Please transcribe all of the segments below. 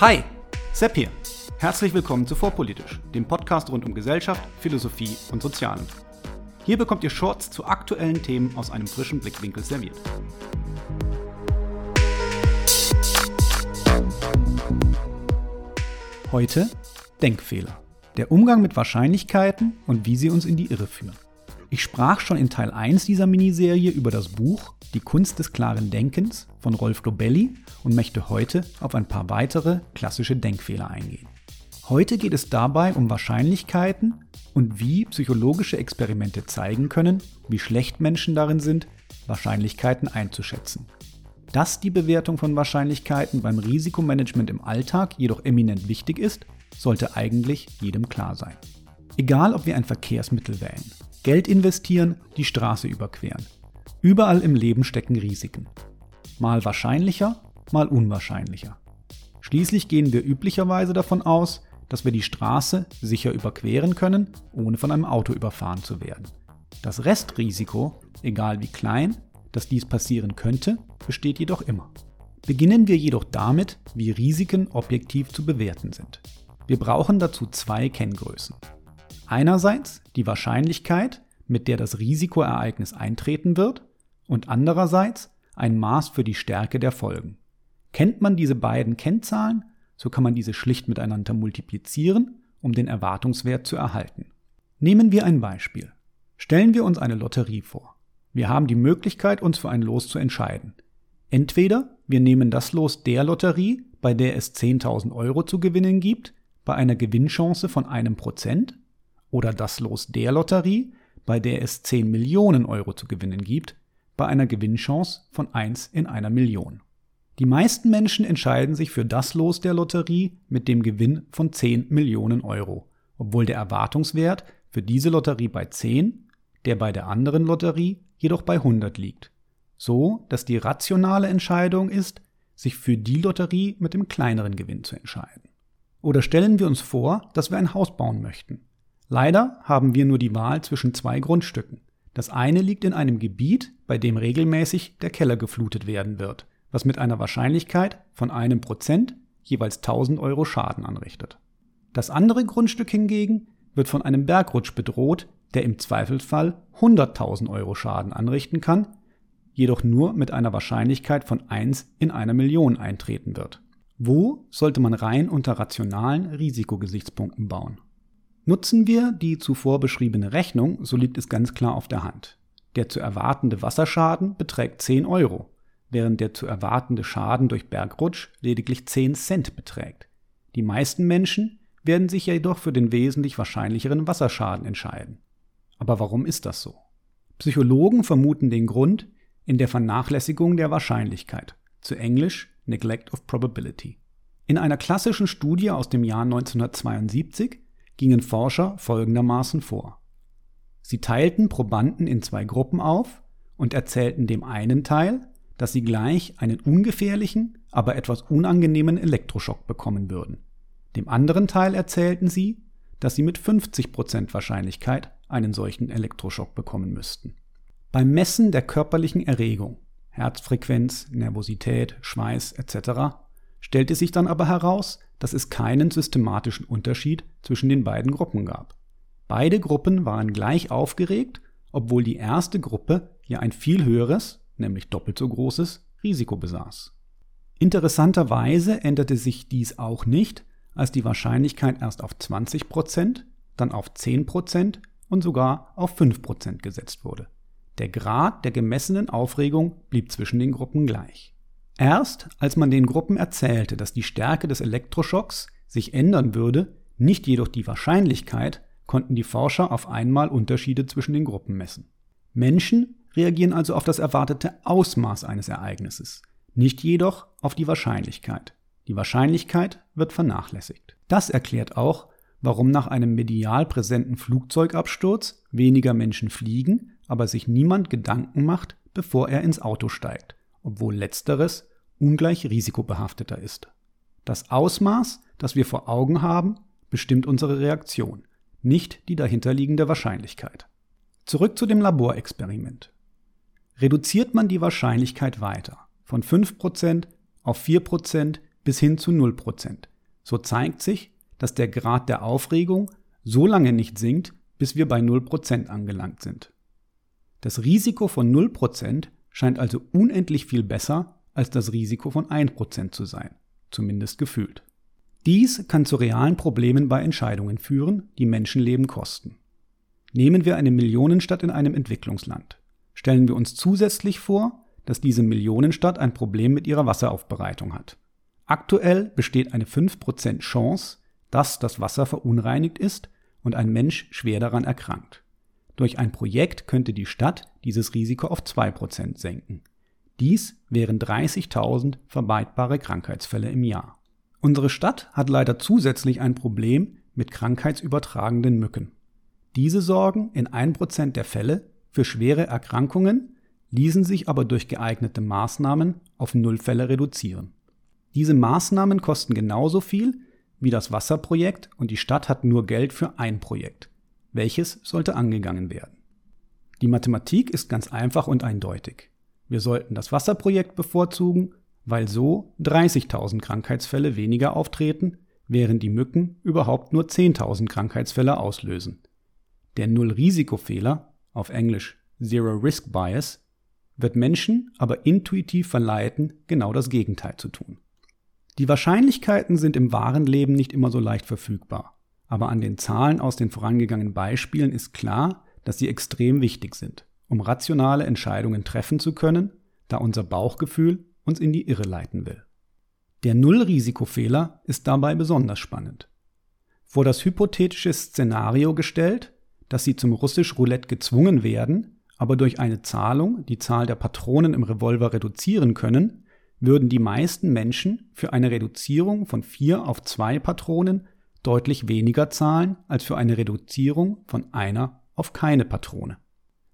Hi, Sepp hier. Herzlich willkommen zu Vorpolitisch, dem Podcast rund um Gesellschaft, Philosophie und Sozialen. Hier bekommt ihr Shorts zu aktuellen Themen aus einem frischen Blickwinkel serviert. Heute Denkfehler. Der Umgang mit Wahrscheinlichkeiten und wie sie uns in die Irre führen. Ich sprach schon in Teil 1 dieser Miniserie über das Buch Die Kunst des klaren Denkens von Rolf Dobelli und möchte heute auf ein paar weitere klassische Denkfehler eingehen. Heute geht es dabei um Wahrscheinlichkeiten und wie psychologische Experimente zeigen können, wie schlecht Menschen darin sind, Wahrscheinlichkeiten einzuschätzen. Dass die Bewertung von Wahrscheinlichkeiten beim Risikomanagement im Alltag jedoch eminent wichtig ist, sollte eigentlich jedem klar sein. Egal, ob wir ein Verkehrsmittel wählen, Geld investieren, die Straße überqueren. Überall im Leben stecken Risiken. Mal wahrscheinlicher, mal unwahrscheinlicher. Schließlich gehen wir üblicherweise davon aus, dass wir die Straße sicher überqueren können, ohne von einem Auto überfahren zu werden. Das Restrisiko, egal wie klein, dass dies passieren könnte, besteht jedoch immer. Beginnen wir jedoch damit, wie Risiken objektiv zu bewerten sind. Wir brauchen dazu zwei Kenngrößen. Einerseits die Wahrscheinlichkeit, mit der das Risikoereignis eintreten wird, und andererseits ein Maß für die Stärke der Folgen. Kennt man diese beiden Kennzahlen, so kann man diese schlicht miteinander multiplizieren, um den Erwartungswert zu erhalten. Nehmen wir ein Beispiel. Stellen wir uns eine Lotterie vor. Wir haben die Möglichkeit, uns für ein Los zu entscheiden. Entweder wir nehmen das Los der Lotterie, bei der es 10.000 Euro zu gewinnen gibt, bei einer Gewinnchance von einem Prozent, oder das Los der Lotterie, bei der es 10 Millionen Euro zu gewinnen gibt, bei einer Gewinnchance von 1 in einer Million. Die meisten Menschen entscheiden sich für das Los der Lotterie mit dem Gewinn von 10 Millionen Euro, obwohl der Erwartungswert für diese Lotterie bei 10, der bei der anderen Lotterie jedoch bei 100 liegt. So, dass die rationale Entscheidung ist, sich für die Lotterie mit dem kleineren Gewinn zu entscheiden. Oder stellen wir uns vor, dass wir ein Haus bauen möchten. Leider haben wir nur die Wahl zwischen zwei Grundstücken. Das eine liegt in einem Gebiet, bei dem regelmäßig der Keller geflutet werden wird, was mit einer Wahrscheinlichkeit von einem Prozent jeweils 1000 Euro Schaden anrichtet. Das andere Grundstück hingegen wird von einem Bergrutsch bedroht, der im Zweifelsfall 100.000 Euro Schaden anrichten kann, jedoch nur mit einer Wahrscheinlichkeit von 1 in einer Million eintreten wird. Wo sollte man rein unter rationalen Risikogesichtspunkten bauen? Nutzen wir die zuvor beschriebene Rechnung, so liegt es ganz klar auf der Hand. Der zu erwartende Wasserschaden beträgt 10 Euro, während der zu erwartende Schaden durch Bergrutsch lediglich 10 Cent beträgt. Die meisten Menschen werden sich jedoch für den wesentlich wahrscheinlicheren Wasserschaden entscheiden. Aber warum ist das so? Psychologen vermuten den Grund in der Vernachlässigung der Wahrscheinlichkeit, zu Englisch Neglect of Probability. In einer klassischen Studie aus dem Jahr 1972 gingen Forscher folgendermaßen vor. Sie teilten Probanden in zwei Gruppen auf und erzählten dem einen Teil, dass sie gleich einen ungefährlichen, aber etwas unangenehmen Elektroschock bekommen würden. Dem anderen Teil erzählten sie, dass sie mit 50% Wahrscheinlichkeit einen solchen Elektroschock bekommen müssten. Beim Messen der körperlichen Erregung, Herzfrequenz, Nervosität, Schweiß etc., stellte sich dann aber heraus, dass es keinen systematischen Unterschied zwischen den beiden Gruppen gab. Beide Gruppen waren gleich aufgeregt, obwohl die erste Gruppe ja ein viel höheres, nämlich doppelt so großes, Risiko besaß. Interessanterweise änderte sich dies auch nicht, als die Wahrscheinlichkeit erst auf 20%, dann auf 10% und sogar auf 5% gesetzt wurde. Der Grad der gemessenen Aufregung blieb zwischen den Gruppen gleich. Erst als man den Gruppen erzählte, dass die Stärke des Elektroschocks sich ändern würde, nicht jedoch die Wahrscheinlichkeit, konnten die Forscher auf einmal Unterschiede zwischen den Gruppen messen. Menschen reagieren also auf das erwartete Ausmaß eines Ereignisses, nicht jedoch auf die Wahrscheinlichkeit. Die Wahrscheinlichkeit wird vernachlässigt. Das erklärt auch, warum nach einem medial präsenten Flugzeugabsturz weniger Menschen fliegen, aber sich niemand Gedanken macht, bevor er ins Auto steigt obwohl letzteres ungleich risikobehafteter ist. Das Ausmaß, das wir vor Augen haben, bestimmt unsere Reaktion, nicht die dahinterliegende Wahrscheinlichkeit. Zurück zu dem Laborexperiment. Reduziert man die Wahrscheinlichkeit weiter, von 5% auf 4%, bis hin zu 0%. So zeigt sich, dass der Grad der Aufregung so lange nicht sinkt, bis wir bei 0% angelangt sind. Das Risiko von 0% scheint also unendlich viel besser als das Risiko von 1% zu sein, zumindest gefühlt. Dies kann zu realen Problemen bei Entscheidungen führen, die Menschenleben kosten. Nehmen wir eine Millionenstadt in einem Entwicklungsland. Stellen wir uns zusätzlich vor, dass diese Millionenstadt ein Problem mit ihrer Wasseraufbereitung hat. Aktuell besteht eine 5% Chance, dass das Wasser verunreinigt ist und ein Mensch schwer daran erkrankt. Durch ein Projekt könnte die Stadt dieses Risiko auf 2% senken. Dies wären 30.000 vermeidbare Krankheitsfälle im Jahr. Unsere Stadt hat leider zusätzlich ein Problem mit krankheitsübertragenden Mücken. Diese sorgen in 1% der Fälle für schwere Erkrankungen, ließen sich aber durch geeignete Maßnahmen auf Nullfälle reduzieren. Diese Maßnahmen kosten genauso viel wie das Wasserprojekt und die Stadt hat nur Geld für ein Projekt. Welches sollte angegangen werden? Die Mathematik ist ganz einfach und eindeutig. Wir sollten das Wasserprojekt bevorzugen, weil so 30.000 Krankheitsfälle weniger auftreten, während die Mücken überhaupt nur 10.000 Krankheitsfälle auslösen. Der Null-Risikofehler, auf Englisch Zero Risk Bias, wird Menschen aber intuitiv verleiten, genau das Gegenteil zu tun. Die Wahrscheinlichkeiten sind im wahren Leben nicht immer so leicht verfügbar. Aber an den Zahlen aus den vorangegangenen Beispielen ist klar, dass sie extrem wichtig sind, um rationale Entscheidungen treffen zu können, da unser Bauchgefühl uns in die Irre leiten will. Der Nullrisikofehler ist dabei besonders spannend. Vor das hypothetische Szenario gestellt, dass sie zum russisch Roulette gezwungen werden, aber durch eine Zahlung die Zahl der Patronen im Revolver reduzieren können, würden die meisten Menschen für eine Reduzierung von vier auf zwei Patronen deutlich weniger zahlen als für eine Reduzierung von einer auf keine Patrone.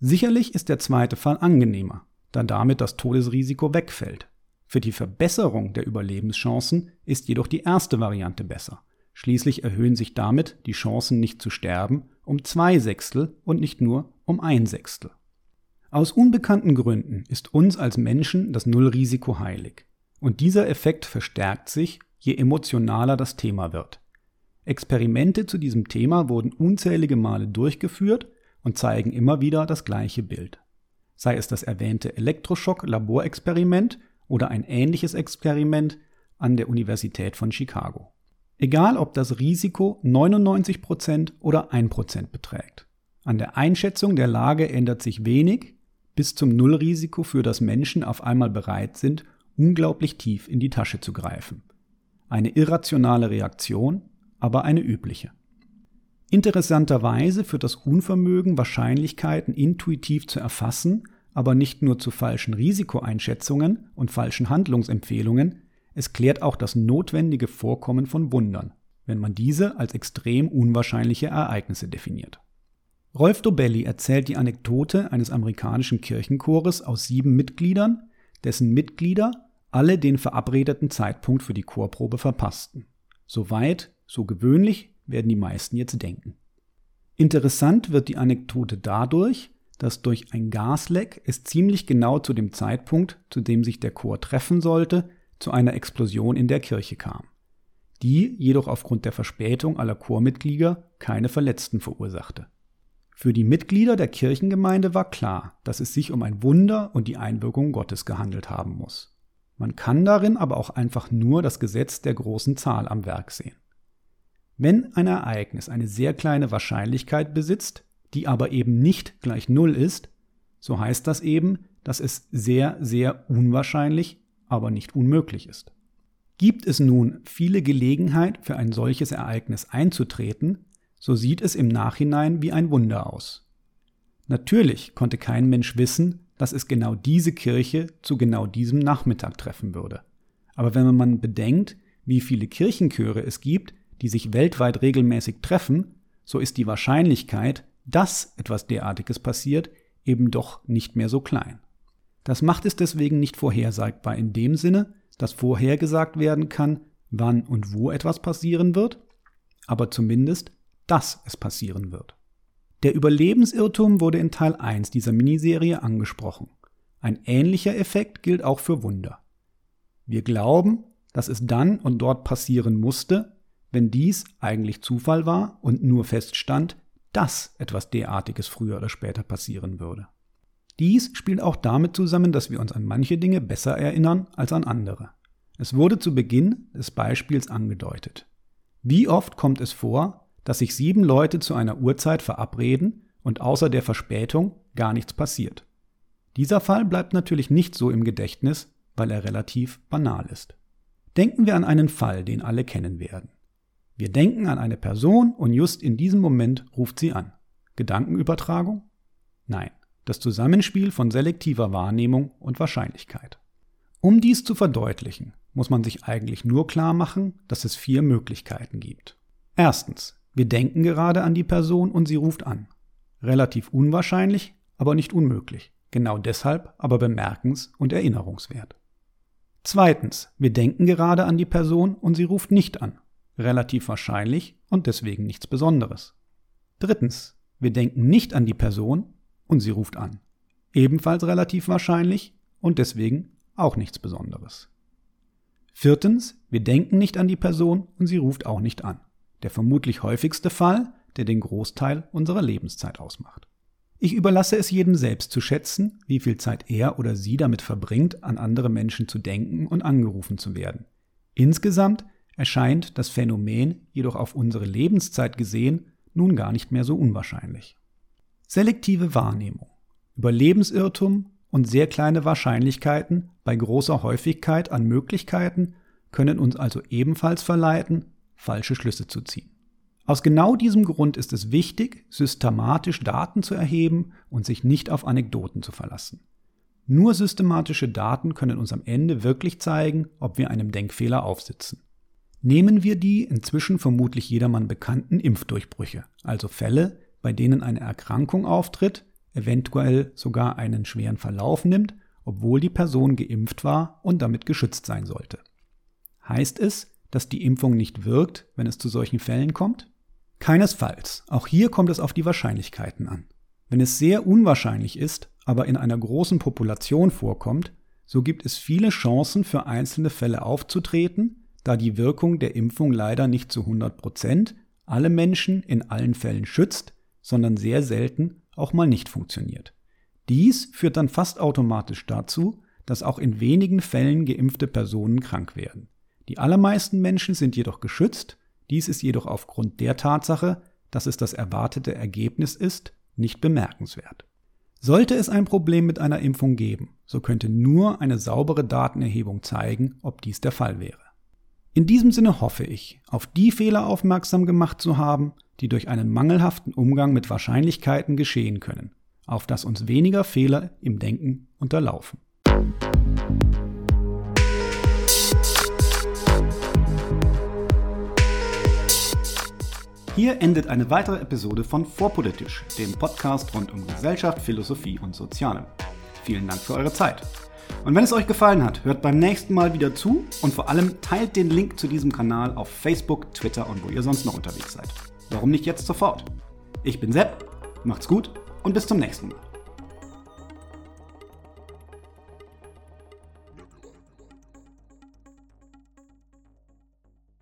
Sicherlich ist der zweite Fall angenehmer, da damit das Todesrisiko wegfällt. Für die Verbesserung der Überlebenschancen ist jedoch die erste Variante besser. Schließlich erhöhen sich damit die Chancen nicht zu sterben um zwei Sechstel und nicht nur um ein Sechstel. Aus unbekannten Gründen ist uns als Menschen das Nullrisiko heilig. Und dieser Effekt verstärkt sich, je emotionaler das Thema wird. Experimente zu diesem Thema wurden unzählige Male durchgeführt und zeigen immer wieder das gleiche Bild. Sei es das erwähnte Elektroschock-Laborexperiment oder ein ähnliches Experiment an der Universität von Chicago. Egal ob das Risiko 99% oder 1% beträgt. An der Einschätzung der Lage ändert sich wenig, bis zum Nullrisiko für das Menschen auf einmal bereit sind, unglaublich tief in die Tasche zu greifen. Eine irrationale Reaktion, aber eine übliche. Interessanterweise führt das Unvermögen, Wahrscheinlichkeiten intuitiv zu erfassen, aber nicht nur zu falschen Risikoeinschätzungen und falschen Handlungsempfehlungen, es klärt auch das notwendige Vorkommen von Wundern, wenn man diese als extrem unwahrscheinliche Ereignisse definiert. Rolf Dobelli erzählt die Anekdote eines amerikanischen Kirchenchores aus sieben Mitgliedern, dessen Mitglieder alle den verabredeten Zeitpunkt für die Chorprobe verpassten. Soweit, so gewöhnlich werden die meisten jetzt denken. Interessant wird die Anekdote dadurch, dass durch ein Gasleck es ziemlich genau zu dem Zeitpunkt, zu dem sich der Chor treffen sollte, zu einer Explosion in der Kirche kam, die jedoch aufgrund der Verspätung aller Chormitglieder keine Verletzten verursachte. Für die Mitglieder der Kirchengemeinde war klar, dass es sich um ein Wunder und die Einwirkung Gottes gehandelt haben muss. Man kann darin aber auch einfach nur das Gesetz der großen Zahl am Werk sehen. Wenn ein Ereignis eine sehr kleine Wahrscheinlichkeit besitzt, die aber eben nicht gleich Null ist, so heißt das eben, dass es sehr, sehr unwahrscheinlich aber nicht unmöglich ist. Gibt es nun viele Gelegenheit für ein solches Ereignis einzutreten, so sieht es im Nachhinein wie ein Wunder aus. Natürlich konnte kein Mensch wissen, dass es genau diese Kirche zu genau diesem Nachmittag treffen würde. Aber wenn man bedenkt, wie viele Kirchenchöre es gibt, die sich weltweit regelmäßig treffen, so ist die Wahrscheinlichkeit, dass etwas derartiges passiert, eben doch nicht mehr so klein. Das macht es deswegen nicht vorhersagbar in dem Sinne, dass vorhergesagt werden kann, wann und wo etwas passieren wird, aber zumindest, dass es passieren wird. Der Überlebensirrtum wurde in Teil 1 dieser Miniserie angesprochen. Ein ähnlicher Effekt gilt auch für Wunder. Wir glauben, dass es dann und dort passieren musste, wenn dies eigentlich Zufall war und nur feststand, dass etwas derartiges früher oder später passieren würde. Dies spielt auch damit zusammen, dass wir uns an manche Dinge besser erinnern als an andere. Es wurde zu Beginn des Beispiels angedeutet. Wie oft kommt es vor, dass sich sieben Leute zu einer Uhrzeit verabreden und außer der Verspätung gar nichts passiert? Dieser Fall bleibt natürlich nicht so im Gedächtnis, weil er relativ banal ist. Denken wir an einen Fall, den alle kennen werden. Wir denken an eine Person und just in diesem Moment ruft sie an. Gedankenübertragung? Nein, das Zusammenspiel von selektiver Wahrnehmung und Wahrscheinlichkeit. Um dies zu verdeutlichen, muss man sich eigentlich nur klar machen, dass es vier Möglichkeiten gibt. Erstens, wir denken gerade an die Person und sie ruft an. Relativ unwahrscheinlich, aber nicht unmöglich. Genau deshalb aber bemerkens- und erinnerungswert. Zweitens, wir denken gerade an die Person und sie ruft nicht an relativ wahrscheinlich und deswegen nichts Besonderes. Drittens, wir denken nicht an die Person und sie ruft an. Ebenfalls relativ wahrscheinlich und deswegen auch nichts Besonderes. Viertens, wir denken nicht an die Person und sie ruft auch nicht an. Der vermutlich häufigste Fall, der den Großteil unserer Lebenszeit ausmacht. Ich überlasse es jedem selbst zu schätzen, wie viel Zeit er oder sie damit verbringt, an andere Menschen zu denken und angerufen zu werden. Insgesamt erscheint das Phänomen jedoch auf unsere Lebenszeit gesehen nun gar nicht mehr so unwahrscheinlich. Selektive Wahrnehmung über Lebensirrtum und sehr kleine Wahrscheinlichkeiten bei großer Häufigkeit an Möglichkeiten können uns also ebenfalls verleiten, falsche Schlüsse zu ziehen. Aus genau diesem Grund ist es wichtig, systematisch Daten zu erheben und sich nicht auf Anekdoten zu verlassen. Nur systematische Daten können uns am Ende wirklich zeigen, ob wir einem Denkfehler aufsitzen. Nehmen wir die inzwischen vermutlich jedermann bekannten Impfdurchbrüche, also Fälle, bei denen eine Erkrankung auftritt, eventuell sogar einen schweren Verlauf nimmt, obwohl die Person geimpft war und damit geschützt sein sollte. Heißt es, dass die Impfung nicht wirkt, wenn es zu solchen Fällen kommt? Keinesfalls. Auch hier kommt es auf die Wahrscheinlichkeiten an. Wenn es sehr unwahrscheinlich ist, aber in einer großen Population vorkommt, so gibt es viele Chancen für einzelne Fälle aufzutreten, da die Wirkung der Impfung leider nicht zu 100 Prozent alle Menschen in allen Fällen schützt, sondern sehr selten auch mal nicht funktioniert. Dies führt dann fast automatisch dazu, dass auch in wenigen Fällen geimpfte Personen krank werden. Die allermeisten Menschen sind jedoch geschützt, dies ist jedoch aufgrund der Tatsache, dass es das erwartete Ergebnis ist, nicht bemerkenswert. Sollte es ein Problem mit einer Impfung geben, so könnte nur eine saubere Datenerhebung zeigen, ob dies der Fall wäre. In diesem Sinne hoffe ich, auf die Fehler aufmerksam gemacht zu haben, die durch einen mangelhaften Umgang mit Wahrscheinlichkeiten geschehen können, auf dass uns weniger Fehler im Denken unterlaufen. Hier endet eine weitere Episode von Vorpolitisch, dem Podcast rund um Gesellschaft, Philosophie und Soziale. Vielen Dank für eure Zeit. Und wenn es euch gefallen hat, hört beim nächsten Mal wieder zu und vor allem teilt den Link zu diesem Kanal auf Facebook, Twitter und wo ihr sonst noch unterwegs seid. Warum nicht jetzt sofort? Ich bin Sepp, macht's gut und bis zum nächsten Mal.